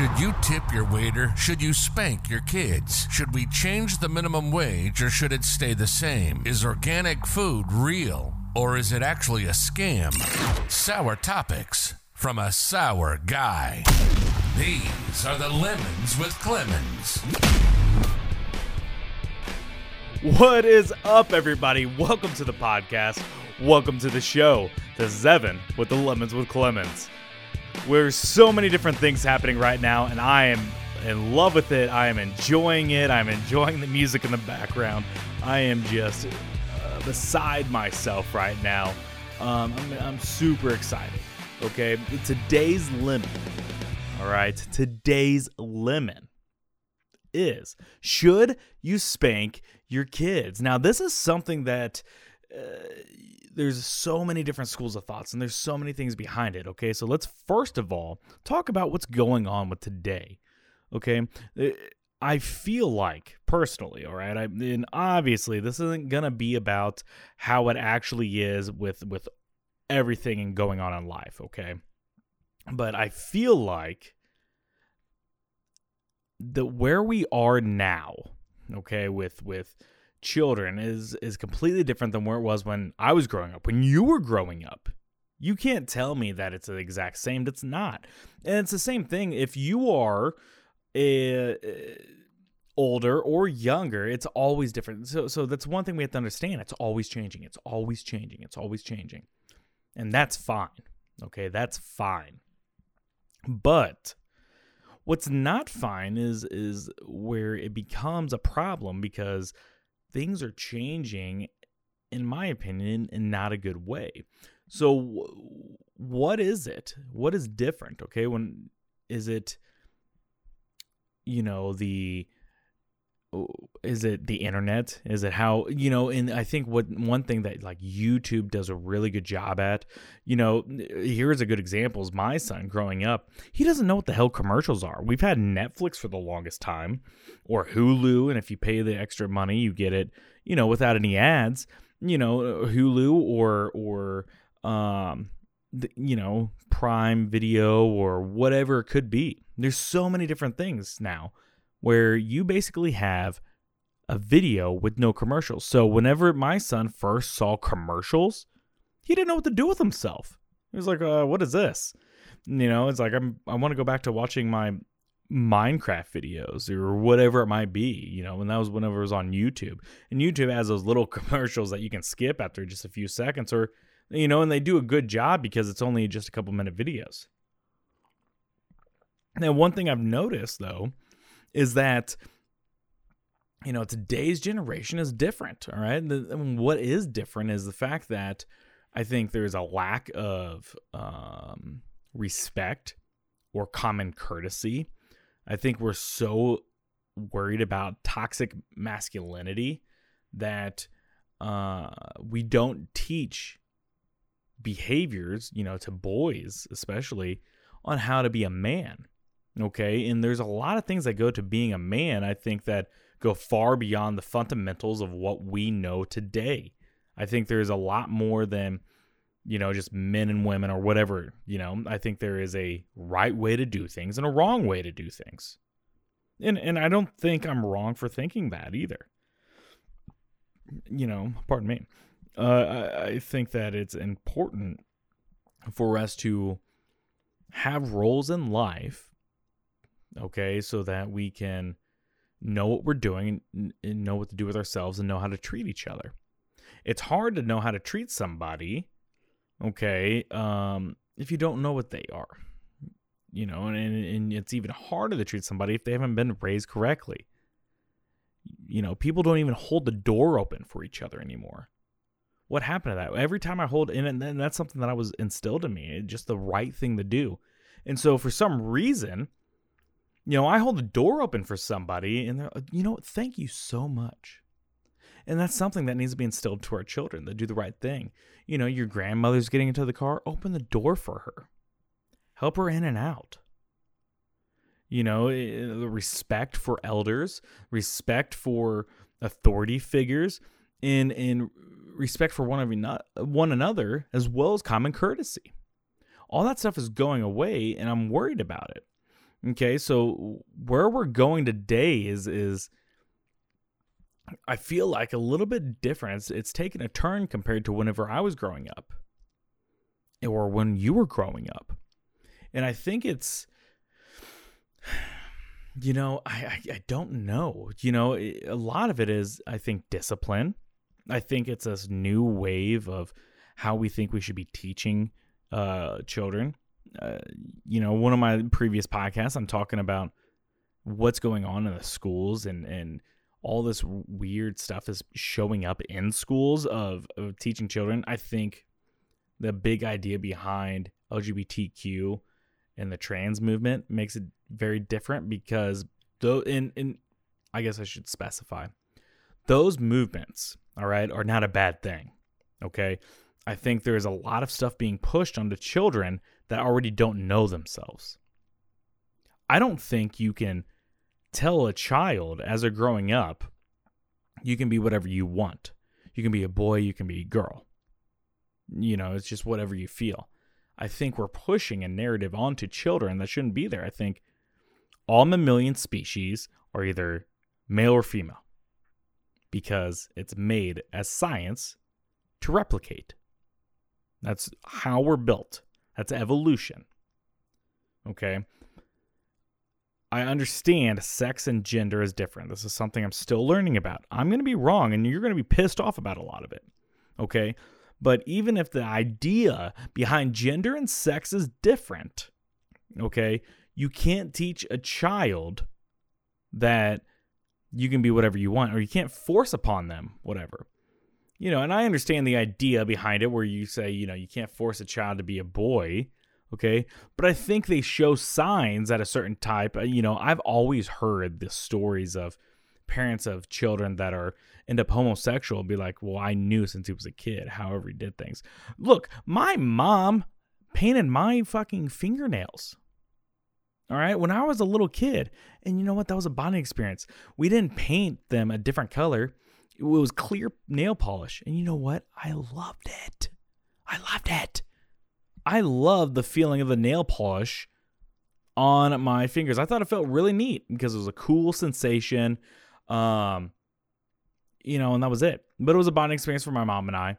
Should you tip your waiter? Should you spank your kids? Should we change the minimum wage or should it stay the same? Is organic food real or is it actually a scam? Sour topics from a sour guy. These are the Lemons with Clemmons. What is up, everybody? Welcome to the podcast. Welcome to the show. This is Evan with the Lemons with Clemmons. There's so many different things happening right now, and I am in love with it. I am enjoying it. I'm enjoying the music in the background. I am just uh, beside myself right now. Um, I'm, I'm super excited. Okay, today's lemon. All right, today's lemon is should you spank your kids? Now, this is something that uh, there's so many different schools of thoughts and there's so many things behind it. Okay, so let's first of all talk about what's going on with today. Okay, uh, I feel like personally, all right, I and obviously this isn't gonna be about how it actually is with with everything and going on in life. Okay, but I feel like the where we are now, okay, with with children is is completely different than where it was when I was growing up. When you were growing up, you can't tell me that it's the exact same. It's not, and it's the same thing if you are a, a older or younger. It's always different. So so that's one thing we have to understand. It's always changing. It's always changing. It's always changing, and that's fine. Okay, that's fine. But what's not fine is is where it becomes a problem because things are changing, in my opinion, in not a good way. So, what is it? What is different? Okay, when is it? You know the is it the internet? Is it how you know and i think what one thing that like youtube does a really good job at you know here's a good example is my son growing up he doesn't know what the hell commercials are. We've had netflix for the longest time or hulu and if you pay the extra money you get it you know without any ads you know hulu or or um you know prime video or whatever it could be. There's so many different things now where you basically have a video with no commercials. So whenever my son first saw commercials, he didn't know what to do with himself. He was like, uh, "What is this?" You know, it's like I'm I want to go back to watching my Minecraft videos or whatever it might be, you know, and that was whenever it was on YouTube. And YouTube has those little commercials that you can skip after just a few seconds or you know, and they do a good job because it's only just a couple minute videos. Now, one thing I've noticed though is that you know today's generation is different all right? What is different is the fact that i think there's a lack of um, respect or common courtesy. I think we're so worried about toxic masculinity that uh, we don't teach behaviors you know to boys especially on how to be a man Okay. And there's a lot of things that go to being a man, I think, that go far beyond the fundamentals of what we know today. I think there's a lot more than, you know, just men and women or whatever. You know, I think there is a right way to do things and a wrong way to do things. And and I don't think I'm wrong for thinking that either. You know, pardon me. Uh, I, I think that it's important for us to have roles in life okay, so that we can know what we're doing and know what to do with ourselves and know how to treat each other. It's hard to know how to treat somebody, okay, um, if you don't know what they are. You know, and, and it's even harder to treat somebody if they haven't been raised correctly. You know, people don't even hold the door open for each other anymore. What happened to that? Every time I hold, in and that's something that I was instilled in me, just the right thing to do. And so, for some reason, you know, I hold the door open for somebody and they're, you know, thank you so much. And that's something that needs to be instilled to our children to do the right thing. You know, your grandmother's getting into the car, open the door for her, help her in and out. You know, eh, respect for elders, respect for authority figures, and, and respect for one of one another, as well as common courtesy. All that stuff is going away, and I'm worried about it Okay, so where we're going today is is I feel like a little bit different. It's, it's taken a turn compared to whenever I was growing up or when you were growing up. And I think it's you know, I, I, I don't know. You know, a lot of it is I think discipline. I think it's this new wave of how we think we should be teaching uh, children. Uh, you know, one of my previous podcasts, I'm talking about what's going on in the schools and and all this weird stuff is showing up in schools of, of teaching children. I think the big idea behind LGBTQ and the trans movement makes it very different because though in in I guess I should specify those movements, all right, are not a bad thing. Okay. I think there's a lot of stuff being pushed onto children that already don't know themselves. I don't think you can tell a child as they're growing up, you can be whatever you want. You can be a boy, you can be a girl. You know, it's just whatever you feel. I think we're pushing a narrative onto children that shouldn't be there. I think all mammalian species are either male or female because it's made as science to replicate. That's how we're built. That's evolution. Okay. I understand sex and gender is different. This is something I'm still learning about. I'm going to be wrong and you're going to be pissed off about a lot of it. Okay. But even if the idea behind gender and sex is different, okay, you can't teach a child that you can be whatever you want or you can't force upon them whatever. You know, and I understand the idea behind it where you say, you know, you can't force a child to be a boy okay? But i think they show signs at a certain type. Uh, you know i've always heard the stories of parents of children that are end up homosexual be like well i knew since he was a kid however he did things. Look my mom painted my fucking fingernails all right when i was a little kid and you know what? That was a bonding experience. We didn't paint them a different color it was clear nail polish and you know what i loved it i loved it I loved the feeling of the nail polish on my fingers. I thought it felt really neat because it was a cool sensation. Um, you know, and that was it. But it was a bonding experience for my mom and I.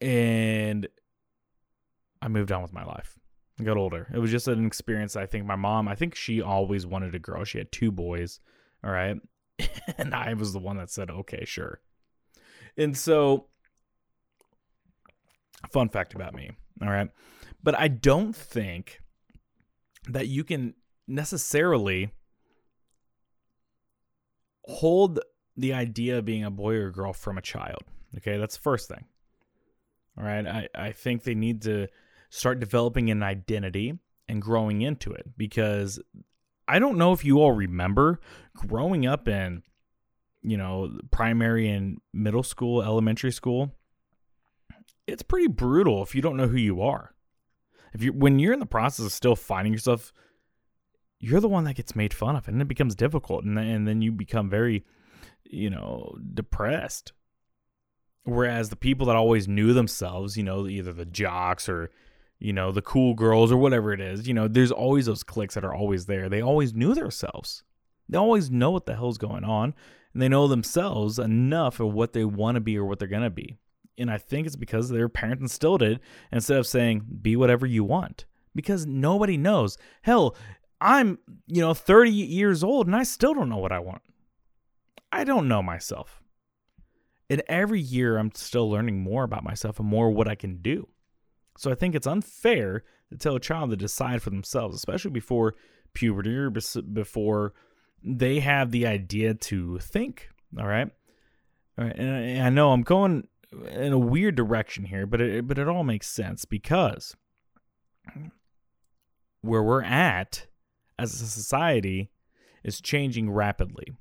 And I moved on with my life. I got older. It was just an experience. I think my mom, I think she always wanted a girl. She had two boys. All right. and I was the one that said, okay, sure. And so, fun fact about me all right. But I don't think that you can necessarily hold the idea of being a boy or a girl from a child. Okay, that's the first thing. All right. I, I think they need to start developing an identity and growing into it because I don't know if you all remember growing up in, you know, primary and middle school, elementary school it's pretty brutal if you don't know who you are. If you when you're in the process of still finding yourself, you're the one that gets made fun of, and it becomes difficult, and then, and then you become very, you know, depressed. Whereas the people that always knew themselves, you know, either the jocks or you know the cool girls or whatever it is, you know, there's always those cliques that are always there. They always knew themselves. They always know what the hell's going on, and they know themselves enough of what they want to be or what they're gonna be. And I think it's because their parents instilled it instead of saying, be whatever you want. Because nobody knows. Hell, I'm, you know, 30 years old and I still don't know what I want. I don't know myself. And every year I'm still learning more about myself and more what I can do. So I think it's unfair to tell a child to decide for themselves, especially before puberty or before they have the idea to think. All right. All right. And I know I'm going in a weird direction here, but it, but it all makes sense because where we're at as a society is changing rapidly.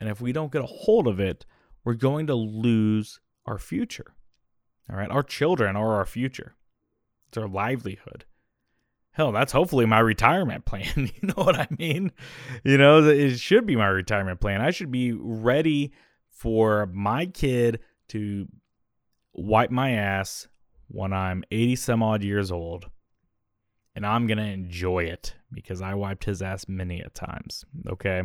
And if we don't get a hold of it, we're going to lose our future. All right. Our children are our future, it's our livelihood. Hell, that's hopefully my retirement plan. you know what I mean? You know, it should be my retirement plan. I should be ready for my kid to wipe my ass when I'm 80 some odd years old and I'm going to enjoy it because I wiped his ass many a times. Okay.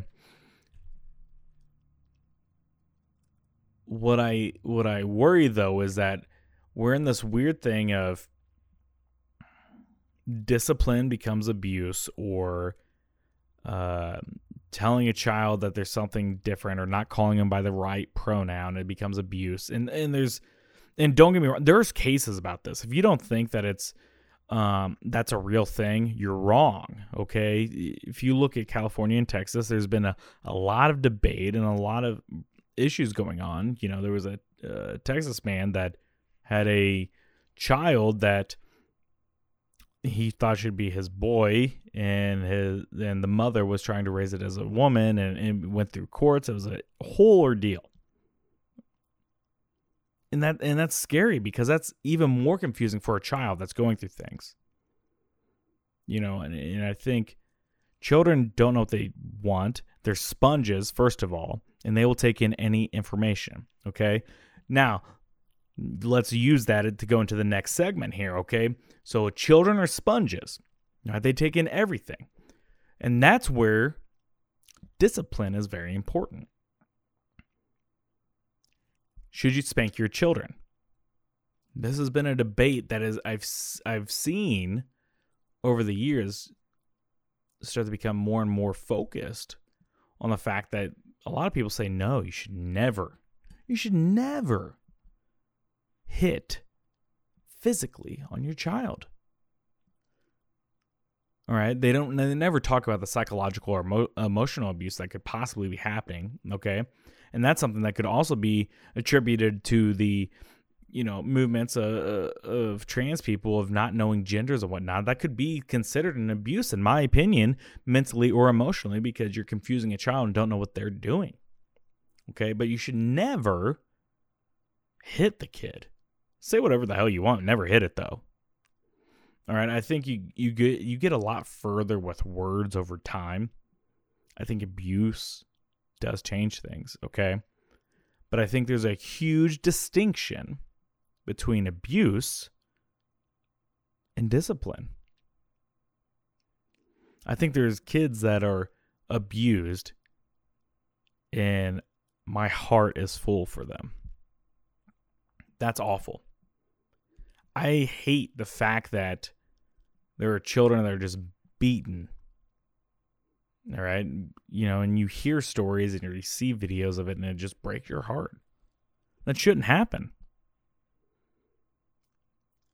What I what I worry though is that we're in this weird thing of discipline becomes abuse or uh, telling a child that there's something different or not calling them by the right pronoun it becomes abuse. And and there's and don't get me wrong there's cases about this. If you don't think that it's um, that's a real thing you're wrong okay? If you look at california and texas there's been a, a lot of debate and a lot of issues going on. You know there was a uh, texas man that had a child that he thought should be his boy and his and the mother was trying to raise it as a woman and, and went through courts. It was a whole ordeal. And that and that's scary because that's even more confusing for a child that's going through things. You know and, and i think children don't know what they want. They're sponges first of all and they will take in any information okay? Now let's use that to go into the next segment here, okay? So children are sponges. Right? They take in everything. And that's where discipline is very important. Should you spank your children? This has been a debate that is I've I've seen over the years start to become more and more focused on the fact that a lot of people say no, you should never. You should never hit physically on your child. All right, they don't they never talk about the psychological or emo- emotional abuse that could possibly be happening, okay? And that's something that could also be attributed to the you know movements of, of trans people of not knowing genders and whatnot that could be considered an abuse in my opinion mentally or emotionally because you're confusing a child and don't know what they're doing okay but you should never hit the kid Say whatever the hell you want, never hit it though. All right, I think you you get you get a lot further with words over time. I think abuse does change things, okay? But I think there's a huge distinction between abuse and discipline. I think there's kids that are abused and my heart is full for them. That's awful. I hate the fact that there are children that are just beaten. All right. You know, and you hear stories and you see videos of it and it just breaks your heart. That shouldn't happen.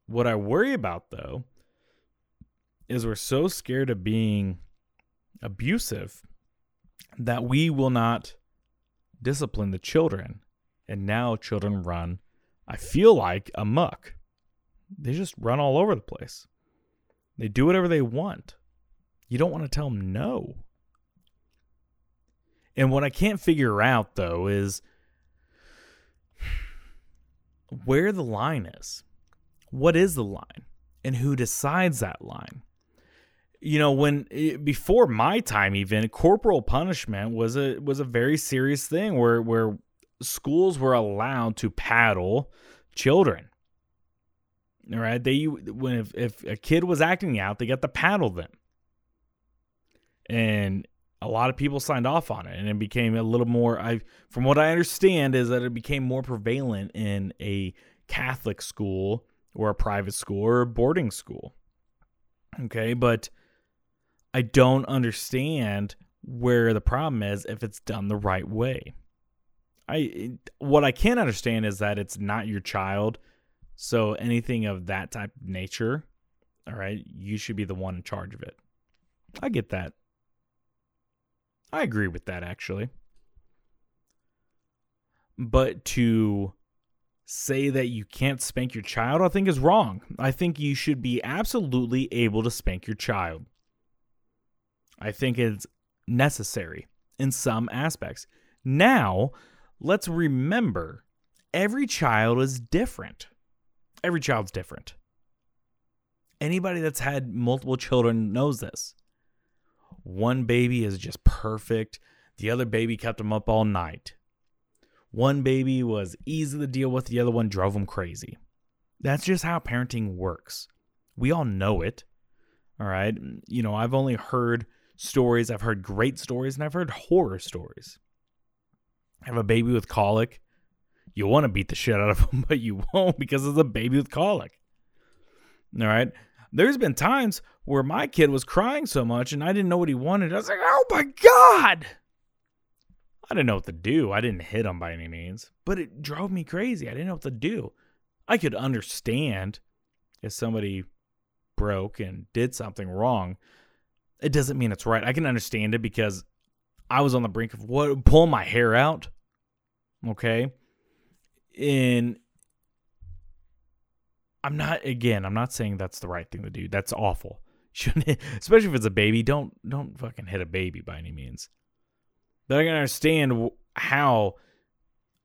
What I worry about, though, is we're so scared of being abusive that we will not discipline the children. And now children run, I feel like, amuck they just run all over the place. They do whatever they want. You don't want to tell them no. And what I can't figure out though is where the line is. What is the line? And who decides that line? You know, when eh, before my time even corporal punishment was a was a very serious thing where where schools were allowed to paddle children all right, they when if, if a kid was acting out, they got to paddle them, and a lot of people signed off on it, and it became a little more. I, from what I understand, is that it became more prevalent in a Catholic school or a private school or a boarding school. Okay, but I don't understand where the problem is if it's done the right way. I what I can't understand is that it's not your child so anything of that type of nature, all right, you should be the one in charge of it. I get that. I agree with that actually. But to say that you can't spank your child, I think is wrong. I think you should be absolutely able to spank your child. I think it's necessary in some aspects. Now, let's remember every child is different every child's different. Anybody that's had multiple children knows this. One baby is just perfect. The other baby kept them up all night. One baby was easy to deal with, the other one drove them crazy. That's just how parenting works. We all know it. All right. You know, I've only heard stories, I've heard great stories, and I've heard horror stories. I have a baby with colic. You want to beat the shit out of him, but you won't because it's a baby with colic. All right. There's been times where my kid was crying so much and I didn't know what he wanted. I was like, oh my God. I didn't know what to do. I didn't hit him by any means, but it drove me crazy. I didn't know what to do. I could understand if somebody broke and did something wrong. It doesn't mean it's right. I can understand it because I was on the brink of what pulling my hair out. Okay. And I'm not again, I'm not saying that's the right thing to do. That's awful. Shouldn't especially if it's a baby, don't don't fucking hit a baby by any means. But I can understand how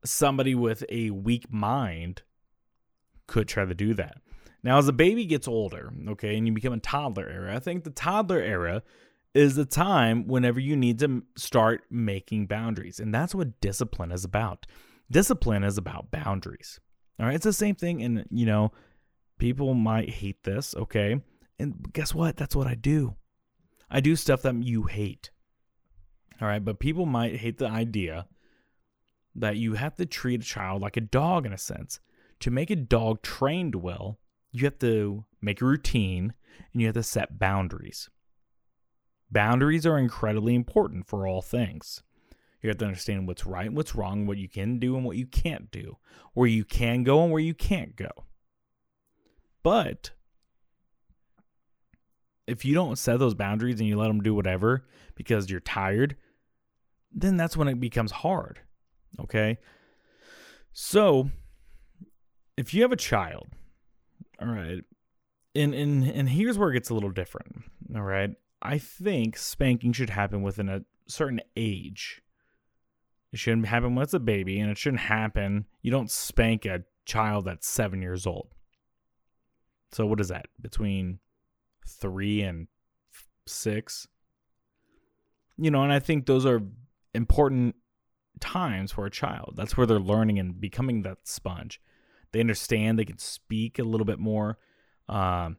somebody with a weak mind could try to do that. Now, as a baby gets older, okay, and you become a toddler era, I think the toddler era is the time whenever you need to start making boundaries. And that's what discipline is about. Discipline is about boundaries. All right. It's the same thing. And, you know, people might hate this, okay? And guess what? That's what I do. I do stuff that you hate. All right. But people might hate the idea that you have to treat a child like a dog in a sense. To make a dog trained well, you have to make a routine and you have to set boundaries. Boundaries are incredibly important for all things. You have to understand what's right and what's wrong, what you can do and what you can't do, where you can go and where you can't go. But if you don't set those boundaries and you let them do whatever because you're tired, then that's when it becomes hard. Okay? So, if you have a child, all right, and and and here's where it gets a little different. All right. I think spanking should happen within a certain age. It shouldn't happen when it's a baby, and it shouldn't happen. You don't spank a child that's seven years old. So what is that? Between three and six? You know, and I think those are important times for a child. That's where they're learning and becoming that sponge. They understand, they can speak a little bit more. Um,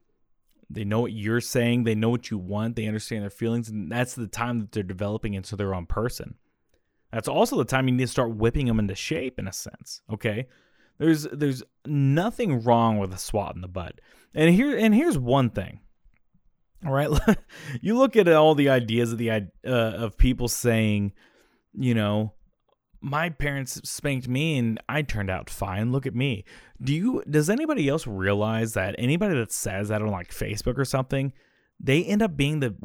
they know what you're saying. They know what you want. They understand their feelings. And that's the time that they're developing into their own person. That's also the time you need to start whipping them into shape in a sense. Okay. There's there's nothing wrong with a swat in the butt. And here and here's one thing. All right. you look at all the ideas of the uh, of people saying, you know, my parents spanked me and I turned out fine. Look at me. Do you does anybody else realize that anybody that says that on like Facebook or something, they end up being the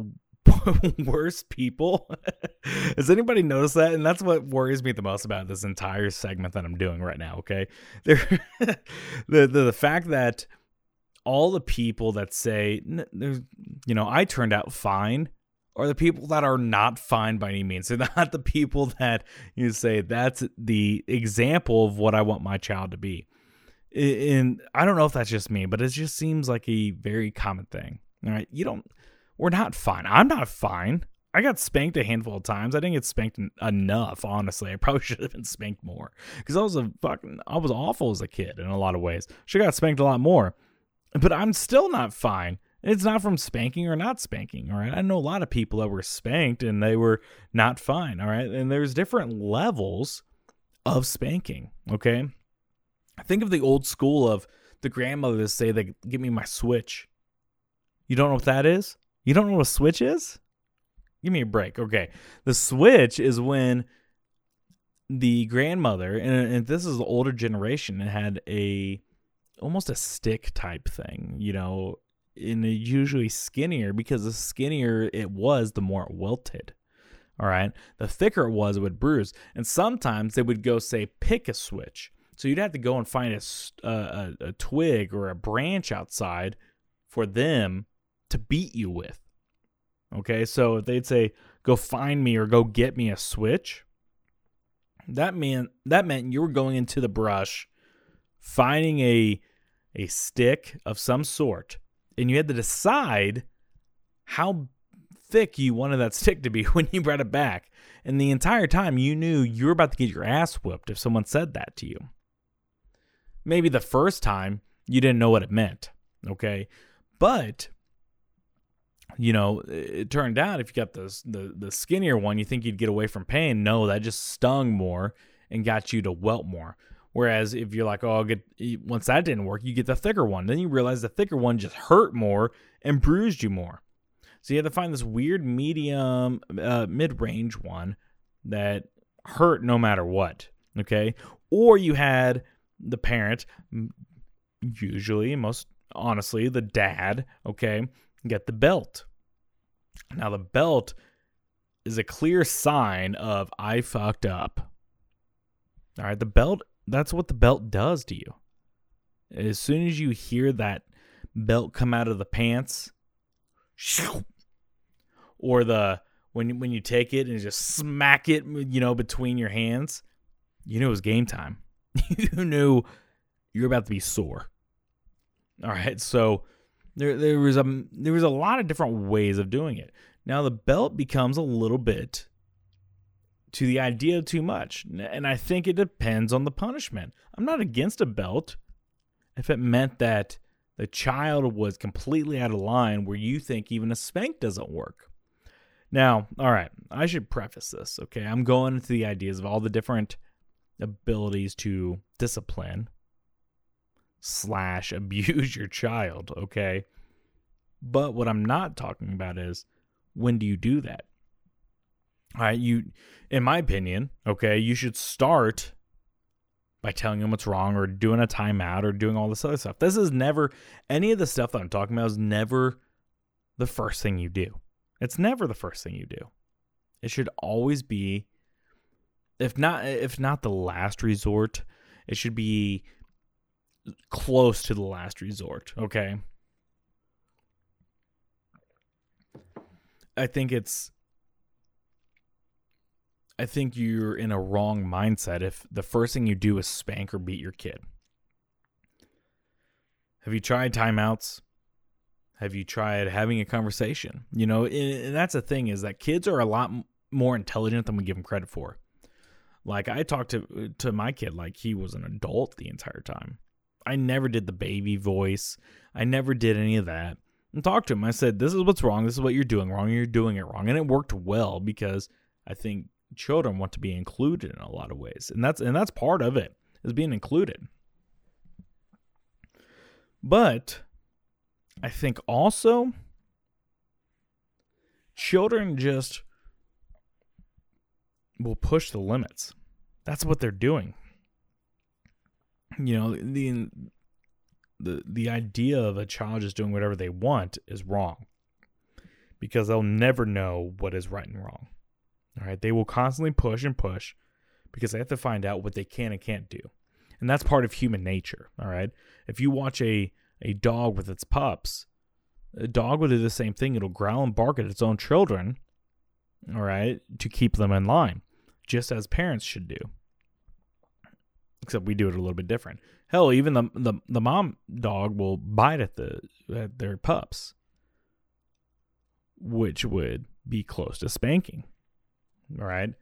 worst people? Has anybody noticed that? And that's what worries me the most about this entire segment that I'm doing right now, okay? the, the the fact that all the people that say you know, I turned out fine are the people that are not fine by any means. They're not the people that you say that's the example of what I want my child to be. And I don't know if that's just me, but it just seems like a very common thing. All right. You don't, we're not fine. I'm not fine. I got spanked a handful of times. I didn't get spanked enough, honestly. I probably should have been spanked more because I was a fucking, I was awful as a kid in a lot of ways. Should got spanked a lot more, but I'm still not fine. It's not from spanking or not spanking, all right? I know a lot of people that were spanked and they were not fine, all right? And there's different levels of spanking, okay? I think of the old school of the grandmother to say they give me my switch. You don't know what that is? You don't know what a switch is? Give me a break. Okay. The switch is when the grandmother, and, and this is the older generation, had a almost a stick type thing, you know, and usually skinnier because the skinnier it was, the more it wilted. All right. The thicker it was, it would bruise. And sometimes they would go say, pick a switch. So you'd have to go and find a, a, a twig or a branch outside for them to beat you with. Okay. So if they'd say, go find me or go get me a switch, that meant that meant you were going into the brush, finding a a stick of some sort and you had to decide how thick you wanted that stick to be when you brought it back. And the entire time you knew you were about to get your ass whooped if someone said that to you. Maybe the first time you didn't know what it meant, okay? But you know, it turned out if you got the, the the skinnier one, you think you'd get away from pain. No, that just stung more and got you to welt more. Whereas if you're like, oh, I'll get once that didn't work, you get the thicker one. Then you realize the thicker one just hurt more and bruised you more. So you had to find this weird medium, uh, mid range one that hurt no matter what. Okay. Or you had the parent, usually, most honestly, the dad, okay, get the belt. Now, the belt is a clear sign of I fucked up. All right. The belt, that's what the belt does to you. As soon as you hear that belt come out of the pants, or the when when you take it and just smack it, you know, between your hands, you knew it was game time. you knew you're about to be sore. All right, so there there was a there was a lot of different ways of doing it. Now the belt becomes a little bit to the idea too much, and I think it depends on the punishment. I'm not against a belt if it meant that the child was completely out of line where you think even a spank doesn't work. Now, all right, I should preface this, okay? I'm going into the ideas of all the different abilities to discipline slash abuse your child, okay? But what I'm not talking about is when do you do that? All right, you, in my opinion, okay, you should start by telling them what's wrong or doing a timeout or doing all this other stuff. This is never, any of the stuff that I'm talking about is never the first thing you do. It's never the first thing you do. It should always be if not if not the last resort, it should be close to the last resort, okay? I think it's I think you're in a wrong mindset if the first thing you do is spank or beat your kid. Have you tried timeouts? Have you tried having a conversation? You know, and that's the thing is that kids are a lot more intelligent than we give them credit for. Like I talked to to my kid like he was an adult the entire time. I never did the baby voice. I never did any of that. And talked to him. I said, "This is what's wrong. This is what you're doing wrong. You're doing it wrong." And it worked well because I think children want to be included in a lot of ways, and that's and that's part of it is being included. But I think also children just will push the limits. That's what they're doing. You know, the the the idea of a child just doing whatever they want is wrong. Because they'll never know what is right and wrong. All right, they will constantly push and push because they have to find out what they can and can't do. And that's part of human nature, all right? If you watch a a dog with its pups, a dog will do the same thing. It'll growl and bark at its own children, all right, to keep them in line, just as parents should do. Except we do it a little bit different. Hell, even the the, the mom dog will bite at the at their pups, which would be close to spanking. All right.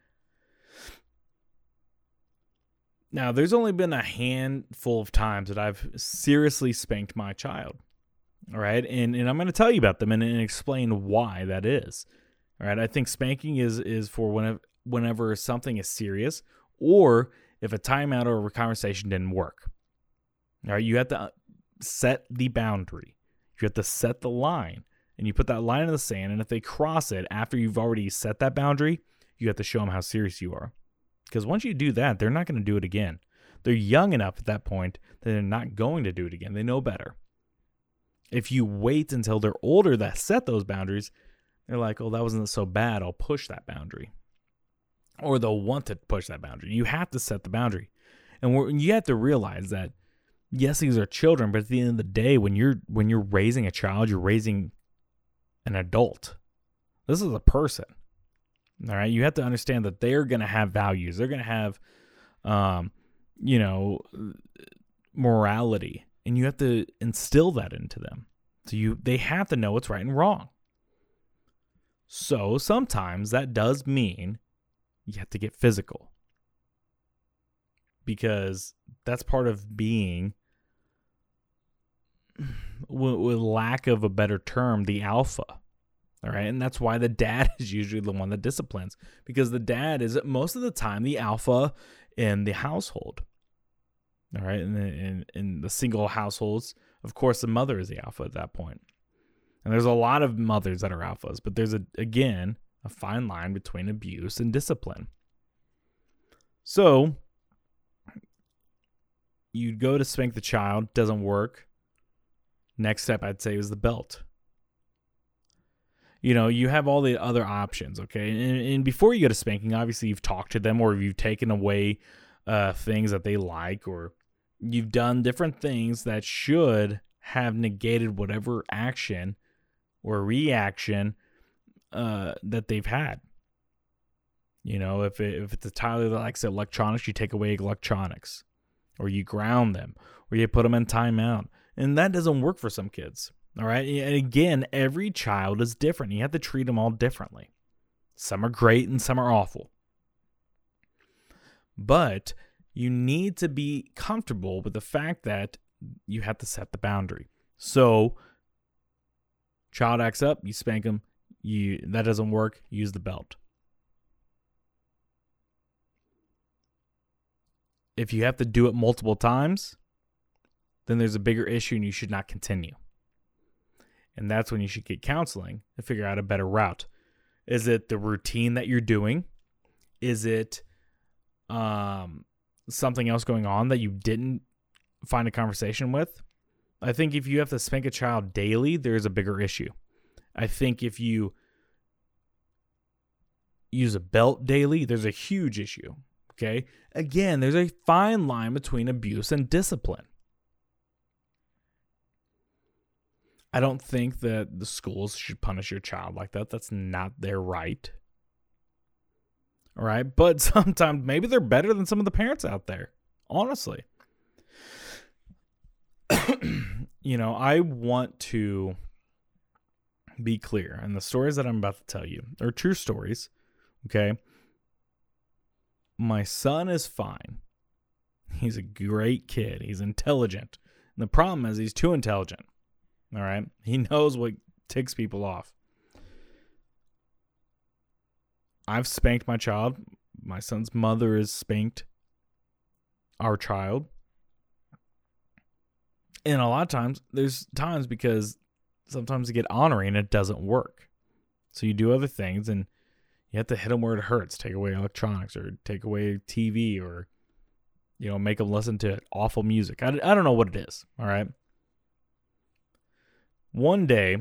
Now, there's only been a handful of times that I've seriously spanked my child. All right. And, and I'm going to tell you about them and, and explain why that is. All right. I think spanking is, is for whenever, whenever something is serious or if a timeout or a conversation didn't work. All right. You have to uh, set the boundary, you have to set the line, and you put that line in the sand. And if they cross it after you've already set that boundary, you have to show them how serious you are. Because once you do that, they're not going to do it again. They're young enough at that point that they're not going to do it again. They know better. If you wait until they're older to set those boundaries, they're like, oh, that wasn't so bad. I'll push that boundary. Or they'll want to push that boundary. You have to set the boundary. And you have to realize that, yes, these are children, but at the end of the day, when you're when you're raising a child, you're raising an adult. This is a person. All right. You have to understand that they're going to have values. They're going to have, um, you know, morality, and you have to instill that into them. So you, they have to know what's right and wrong. So sometimes that does mean you have to get physical because that's part of being with, lack of a better term the alpha All right. And that's why the dad is usually the one that disciplines because the dad is most of the time the alpha in the household. All right. And in, in the single households, of course, the mother is the alpha at that point. And there's a lot of mothers that are alphas, but there's a, again, a fine line between abuse and discipline. So you'd go to spank the child, doesn't work. Next step, I'd say, is the belt you know, you have all the other options, okay? And, and, before you go to spanking, obviously you've talked to them or you've taken away uh, things that they like or you've done different things that should have negated whatever action or reaction uh, that they've had. You know, if it, if it's a Tyler that likes electronics, you take away electronics, or you ground them, or you put them in timeout, and that doesn't work for some kids. All right. And again, every child is different. You have to treat them all differently. Some are great and some are awful. But you need to be comfortable with the fact that you have to set the boundary. So, child acts up, you spank them. You that doesn't work, use the belt. If you have to do it multiple times, then there's a bigger issue and you should not continue. And that's when you should get counseling to figure out a better route. Is it the routine that you're doing? Is it um, something else going on that you didn't find a conversation with? I think if you have to spank a child daily, there's a bigger issue. I think if you use a belt daily, there's a huge issue. Okay. Again, there's a fine line between abuse and discipline. I don't think that the schools should punish your child like that. That's not their right. All right. But sometimes maybe they're better than some of the parents out there, honestly. you know, I want to be clear, and the stories that I'm about to tell you are true stories. Okay. My son is fine. He's a great kid. He's intelligent. And the problem is he's too intelligent. All right. He knows what ticks people off. I've spanked my child. My son's mother has spanked our child. And a lot of times, there's times because sometimes you get honoring, and it doesn't work. So you do other things and you have to hit them where it hurts. Take away electronics or take away TV or, you know, make them listen to awful music. I, I don't know what it is. All right. One day,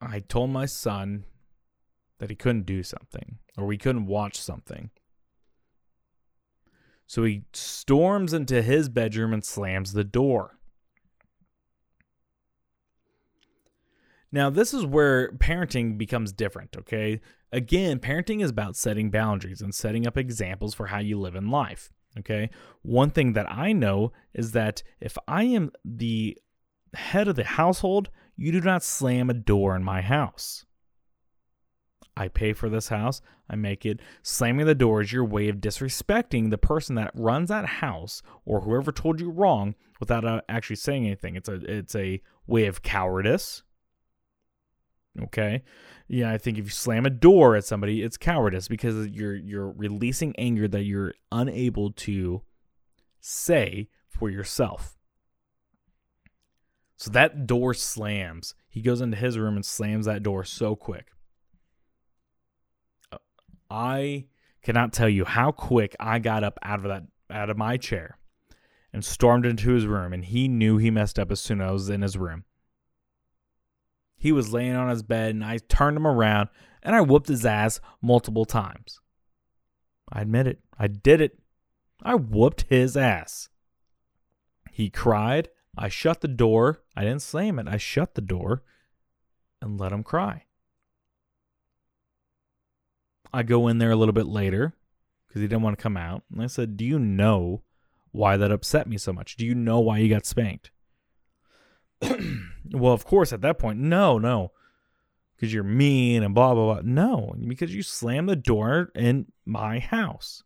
I told my son that he couldn't do something or we couldn't watch something. So he storms into his bedroom and slams the door. Now, this is where parenting becomes different, okay? Again, parenting is about setting boundaries and setting up examples for how you live in life, okay? One thing that I know is that if I am the head of the household, you do not slam a door in my house. I pay for this house. I make it. Slamming the door is your way of disrespecting the person that runs that house or whoever told you wrong without uh, actually saying anything. It's a it's a way of cowardice. Okay? Yeah, I think if you slam a door at somebody, it's cowardice because you're you're releasing anger that you're unable to say for yourself. So that door slams. He goes into his room and slams that door so quick. Uh, I cannot tell you how quick I got up out of that out of my chair and stormed into his room and he knew he messed up as soon as I was in his room. He was laying on his bed and I turned him around and I whooped his ass multiple times. I admit it. I did it. I whooped his ass. He cried. I shut the door. I didn't slam it. I shut the door and let him cry. I go in there a little bit later because he didn't want to come out. And I said, Do you know why that upset me so much? Do you know why you got spanked? well, of course, at that point, no, no. Because you're mean and blah, blah, blah. No, because you slammed the door in my house.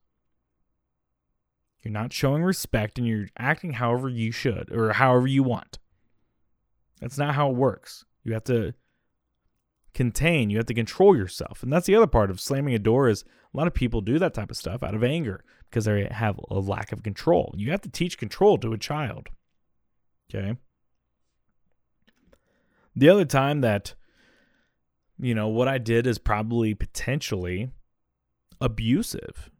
You're not showing respect and you're acting however you should or however you want. That's not how it works. You have to contain, you have to control yourself. And that's the other part of slamming a door is a lot of people do that type of stuff out of anger because they have a lack of control. You have to teach control to a child. Okay? The other time that you know, what I did is probably potentially abusive.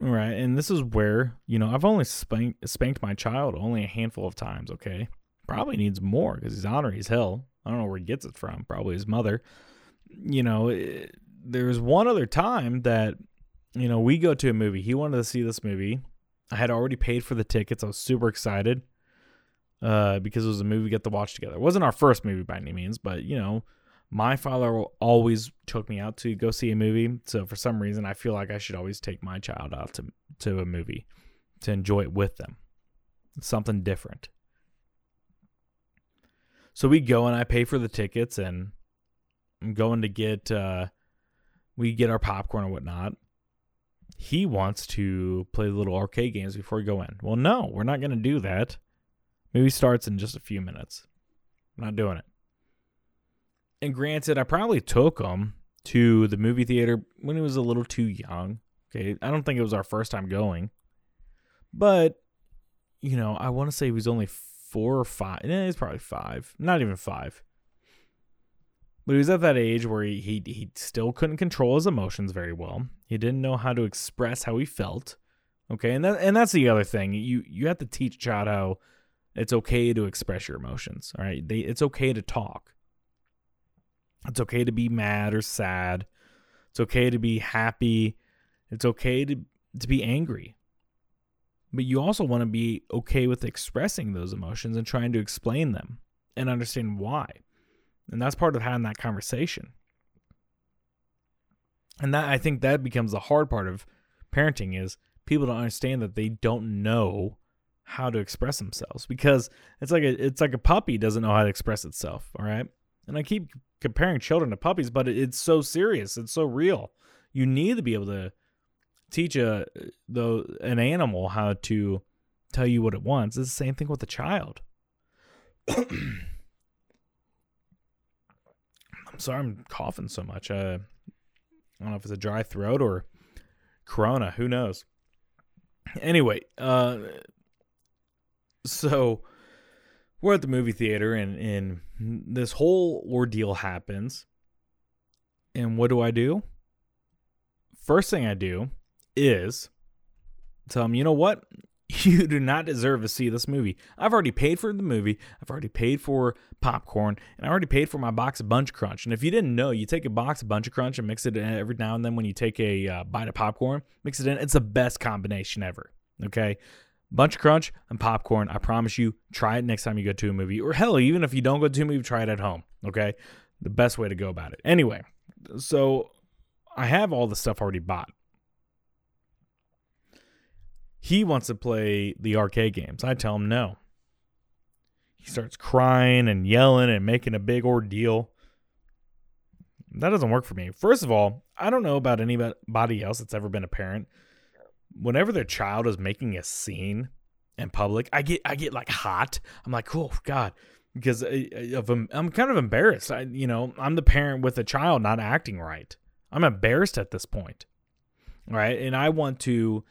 Right. And this is where, you know, I've only spanked, spanked my child only a handful of times. Okay. Probably needs more because he's ornery as hell. I don't know where he gets it from. Probably his mother. You know, it, there's one other time that, you know, we go to a movie. He wanted to see this movie. I had already paid for the tickets. I was super excited uh, because it was a movie we get to watch together. It wasn't our first movie by any means, but, you know, my father always took me out to go see a movie. So for some reason, I feel like I should always take my child out to, to a movie to enjoy it with them. something different. So we go and I pay for the tickets and I'm going to get, uh, we get our popcorn and whatnot. He wants to play little arcade games before we go in. Well, no, we're not going to do that. Movie starts in just a few minutes. I'm not doing it. And granted, I probably took him to the movie theater when he was a little too young. Okay. I don't think it was our first time going. But, you know, I want to say he was only four or five. Eh, he's probably five. Not even five. But he was at that age where he, he he still couldn't control his emotions very well. He didn't know how to express how he felt. Okay, and that and that's the other thing. You you have to teach a child how it's okay to express your emotions. All right, they, it's okay to talk. It's okay to be mad or sad. It's okay to be happy. It's okay to, to be angry. But you also want to be okay with expressing those emotions and trying to explain them and understand why. And that's part of having that conversation. And that I think that becomes the hard part of parenting is people don't understand that they don't know how to express themselves because it's like a it's like a puppy doesn't know how to express itself, all right? And I keep comparing children to puppies, but it's so serious. It's so real. You need to be able to teach a the an animal how to tell you what it wants. It's the same thing with a child. I'm sorry I'm coughing so much. Uh, I don't know if it's a dry throat or corona. Who knows? Anyway, uh, so we're at the movie theater and and this whole ordeal happens. And what do i do? First thing i do is tell them you know what? You do not deserve to see this movie. I've already paid for the movie. I've already paid for popcorn and i already paid for my box of bunch crunch. And if you didn't know you take a box of Buncha Crunch and mix it in every now and then when you take a uh, bite of popcorn mix it in. It's the best combination ever okay Buncha Crunch and popcorn. I promise you, try it next time you go to a movie. Or hell, even if you don't go to a movie, try it at home. Okay? The best way to go about it. Anyway, so I have all the stuff already bought. He wants to play the arcade games. I tell him no. He starts crying and yelling and making a big ordeal. That doesn't work for me. First of all, I don't know about anybody else that's ever been a parent whenever their child is making a scene in public, I get I get like hot. I'm like, oh god, because uh, uh, of I'm kind of embarrassed. I you know I'm the parent with a child not acting right. I'm embarrassed at this point, right? And I want to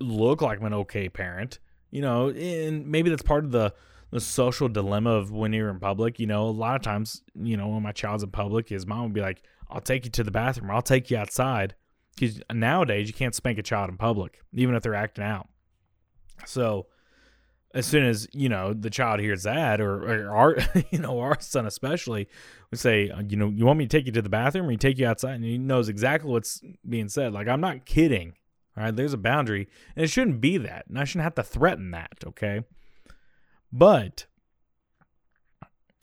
look like I'm an okay parent, you know. And maybe that's part of the the social dilemma of when you're in public. You know, a lot of times, you know, when my child's in public, his mom would be like, "I'll take you to the bathroom. I'll take you outside." Because nowadays you can't spank a child in public, even if they're acting out. So as soon as you know the child hears that, or, or our you know our son especially would say, uh, you know, you want me to take you to the bathroom, or you take you outside, and he knows exactly what's being said. Like I'm not kidding. All right, there's a boundary, and it shouldn't be that, and I shouldn't have to threaten that. Okay, but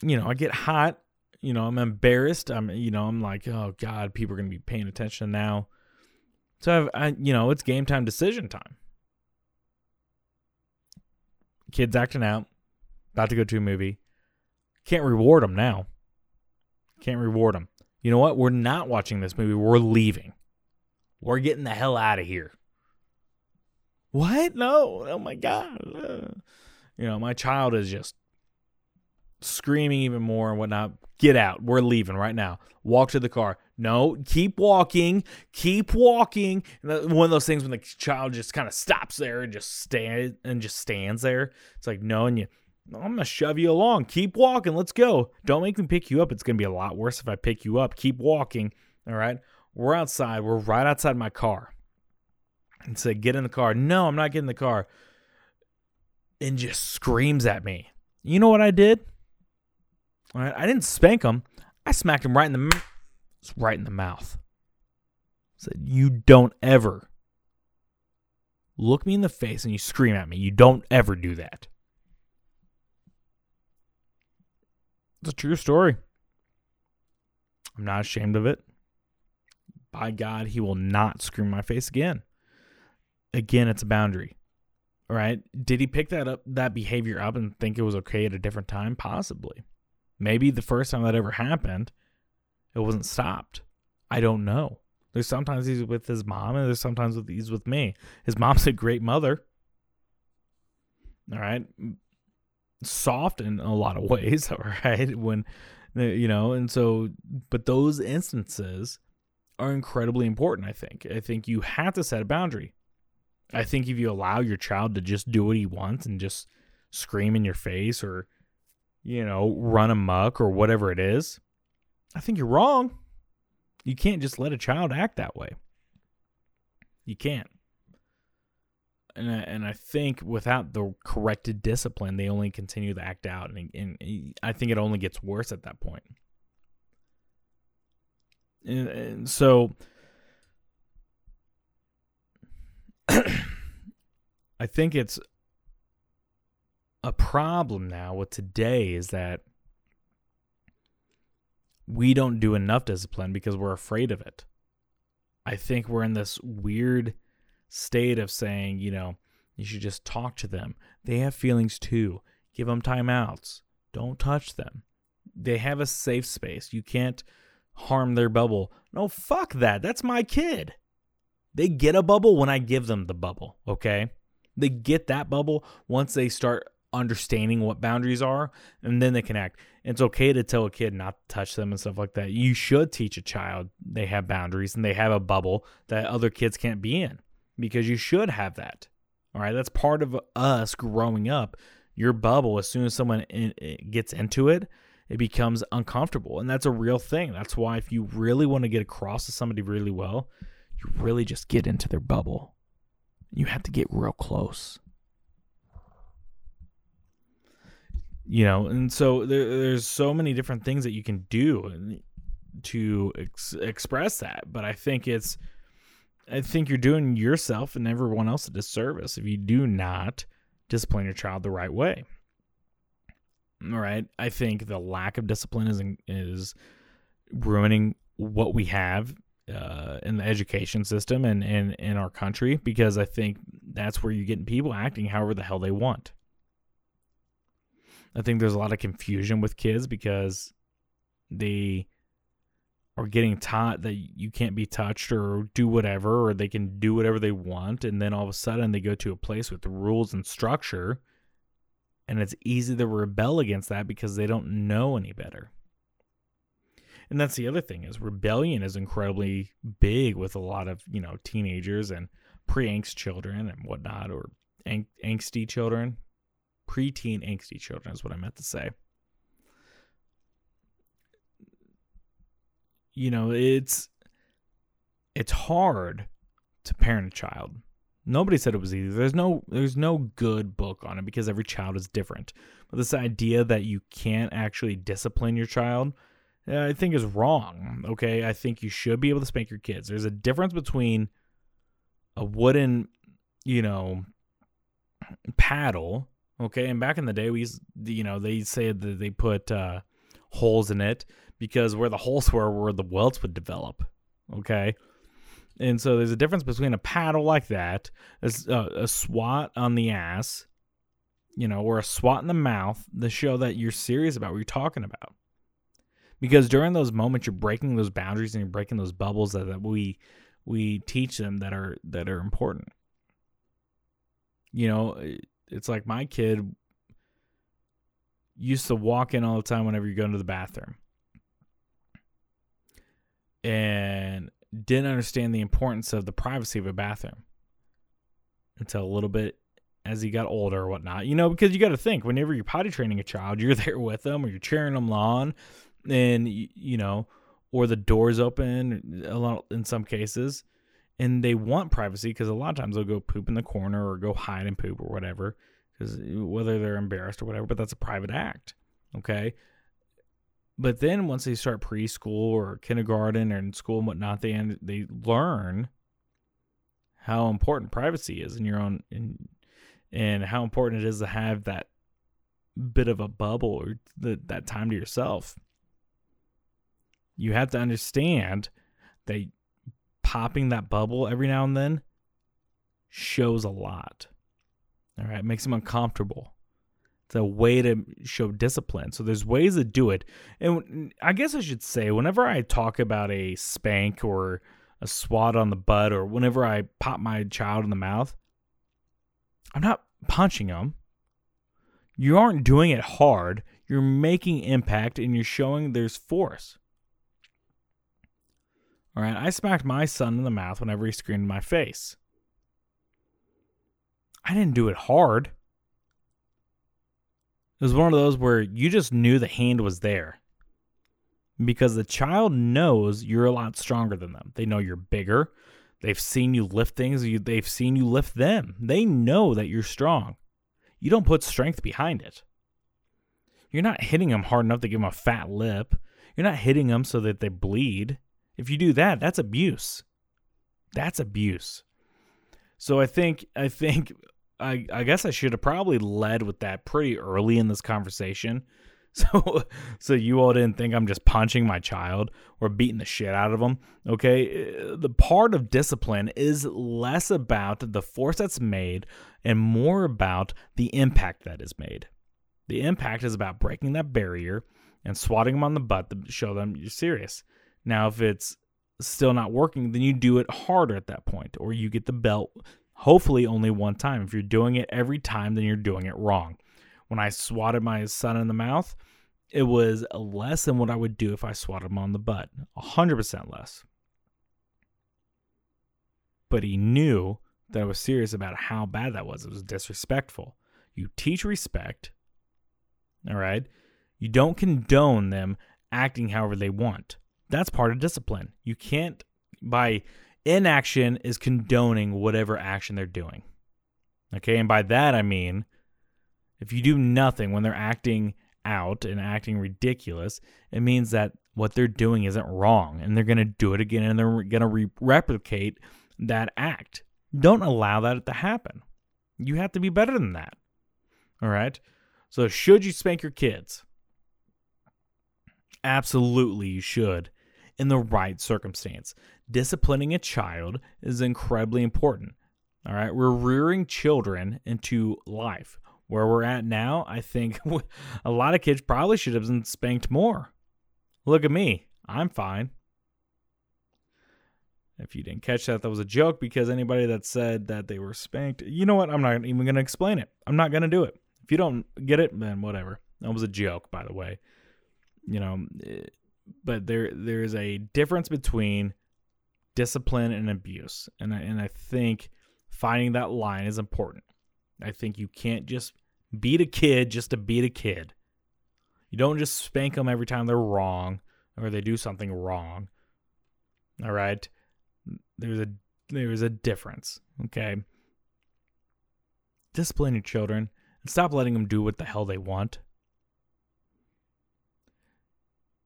you know, I get hot. You know, I'm embarrassed. I'm, you know, I'm like, oh God, people are gonna be paying attention now. So i have uh, you know, it's game time decision time. Kids acting out, about to go to a movie. Can't reward them now. Can't reward them. You know what? We're not watching this movie. We're leaving. We're getting the hell out of here. What? No. Oh my God. You know, my child is just screaming even more and whatnot. Get out. We're leaving right now. Walk to the car. No, keep walking. Keep walking. One of those things when the child just kind of stops there and just stand and just stands there. It's like no, and you. I'm gonna shove you along. Keep walking. Let's go. Don't make me pick you up. It's gonna be a lot worse if I pick you up. Keep walking. All right. We're outside. We're right outside my car. And say, get in the car. No, I'm not getting in the car. And just screams at me. You know what I did? All right, I didn't spank him. I smacked him right in the right in the mouth. Said, "You don't ever look me in the face and you scream at me. You don't ever do that." It's a true story. I'm not ashamed of it. By God, he will not scream in my face again. Again, it's a boundary. All right. Did he pick that up that behavior up and think it was okay at a different time? Possibly. Maybe the first time that ever happened, it wasn't stopped. I don't know. There's sometimes he's with his mom, and there's sometimes he's with me. His mom's a great mother. All right, soft in a lot of ways. All right, when you know, and so, but those instances are incredibly important. I think. I think you have to set a boundary. I think if you allow your child to just do what he wants and just scream in your face or you know, run amok or whatever it is, I think you're wrong. You can't just let a child act that way. You can't. And I, and I think without the corrected discipline, they only continue to act out, and, and I think it only gets worse at that point. And, and so, I think it's a problem now with today is that we don't do enough discipline because we're afraid of it. I think we're in this weird state of saying, you know, you should just talk to them. They have feelings too. Give them timeouts. Don't touch them. They have a safe space. You can't harm their bubble. No, fuck that. That's my kid. They get a bubble when I give them the bubble, okay? They get that bubble once they start understanding what boundaries are and then they can act. It's okay to tell a kid not to touch them and stuff like that. You should teach a child they have boundaries and they have a bubble that other kids can't be in because you should have that. All right, that's part of us growing up. Your bubble, as soon as someone in, gets into it, it becomes uncomfortable. And that's a real thing. That's why if you really want to get across to somebody really well, you really just get into their bubble. You have to get real close. You know and so there, there's so many different things that you can do to ex- express that but i think it's i think you're doing yourself and everyone else a disservice if you do not discipline your child the right way all right i think the lack of discipline is is ruining what we have uh, in the education system and, and in our country because I think that's where you're getting people acting however the hell they want. I think there's a lot of confusion with kids because they are getting taught that you can't be touched or do whatever or they can do whatever they want and then all of a sudden they go to a place with rules and structure and it's easy to rebel against that because they don't know any better. And that's the other thing is rebellion is incredibly big with a lot of, you know, teenagers and pre-angst children and whatnot or ang- angsty children, preteen angsty children is what I meant to say. You know, it's it's hard to parent a child. Nobody said it was easy. There's no there's no good book on it because every child is different. But this idea that you can't actually discipline your child, I think is wrong. Okay, I think you should be able to spank your kids. There's a difference between a wooden, you know, paddle Okay, and back in the day, we you know, they said that they put uh, holes in it because where the holes were, where the welts would develop. Okay, and so there's a difference between a paddle like that, a, uh, a swat on the ass, you know, or a swat in the mouth to show that you're serious about what you're talking about. Because during those moments, you're breaking those boundaries and you're breaking those bubbles that, that we we teach them that are that are important. You know, it's like my kid used to walk in all the time whenever you go into the bathroom and didn't understand the importance of the privacy of a bathroom until a little bit as he got older or whatnot. You know, because you got to think whenever you're potty training a child, you're there with them or you're cheering them on, and you know, or the doors open uh, a lot in some cases, and they want privacy because a lot of times they'll go poop in the corner or go hide and poop or whatever, because eh, whether they're embarrassed or whatever, but that's a private act. Okay. But then once they start preschool or kindergarten or in school and whatnot, they end, they learn how important privacy is in your own in, and how important it is to have that bit of a bubble or the, that time to yourself. You have to understand that popping that bubble every now and then shows a lot. All right, makes them uncomfortable. It's a way to show discipline. So there's ways to do it. And I guess I should say, whenever I talk about a spank or a swat on the butt, or whenever I pop my child in the mouth, I'm not punching them. You aren't doing it hard. You're making impact and you're showing there's force. All right, I smacked my son in the mouth whenever he screamed in my face. I didn't do it hard. It was one of those where you just knew the hand was there. Because the child knows you're a lot stronger than them. They know you're bigger. They've seen you lift things. They've seen you lift them. They know that you're strong. You don't put strength behind it. You're not hitting them hard enough to give them a fat lip. You're not hitting them so that they bleed. If you do that, that's abuse. That's abuse. So I think I think I, I guess I should have probably led with that pretty early in this conversation. So so you all didn't think I'm just punching my child or beating the shit out of them. Okay? Uh, the part of discipline is less about the force that's made and more about the impact that is made. The impact is about breaking that barrier and swatting them on the butt to show them you're serious. Now if it's still not working, then you do it harder at that point or you get the belt hopefully only one time. If you're doing it every time, then you're doing it wrong. When I swatted my son in the mouth, it was less than what I would do if I swatted him on the butt. 100% less. But he knew that I was serious about how bad that was. It was disrespectful. You teach respect, all right? You don't condone them acting however they want. That's part of discipline. You can't, by inaction is condoning whatever action they're doing. Okay, and by that I mean if you do nothing when they're acting out and acting ridiculous, it means that what they're doing isn't wrong and they're going to do it again and they're going to re- replicate that act. Don't allow that to happen. You have to be better than that. All right? So, should you spank your kids? Absolutely, you should in the right circumstance. Disciplining a child is incredibly important. All right, we're rearing children into life. Where we're at now, I think a lot of kids probably should have been spanked more. Look at me, I'm fine. If you didn't catch that, that was a joke because anybody that said that they were spanked, you know what? I'm not even going to explain it. I'm not going to do it. If you don't get it, then whatever. That was a joke, by the way. You know, eh, but there there's a difference between discipline and abuse, and I, and I think finding that line is important. I think you can't just beat a kid just to beat a kid. You don't just spank them every time they're wrong or they do something wrong. All right, there's a there's a difference. Okay, discipline your children and stop letting them do what the hell they want.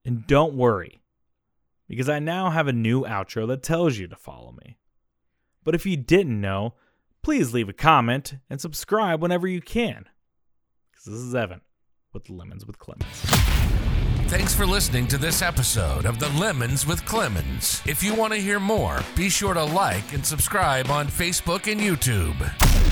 And don't worry, because I now have a new outro that tells you to follow me. But if you didn't know, please leave a comment and subscribe whenever you can. Because this is Evan with Lemons with Clemmons. Thanks for listening to this episode of the Lemons with Clemmons. If you want to hear more, be sure to like and subscribe on Facebook and YouTube.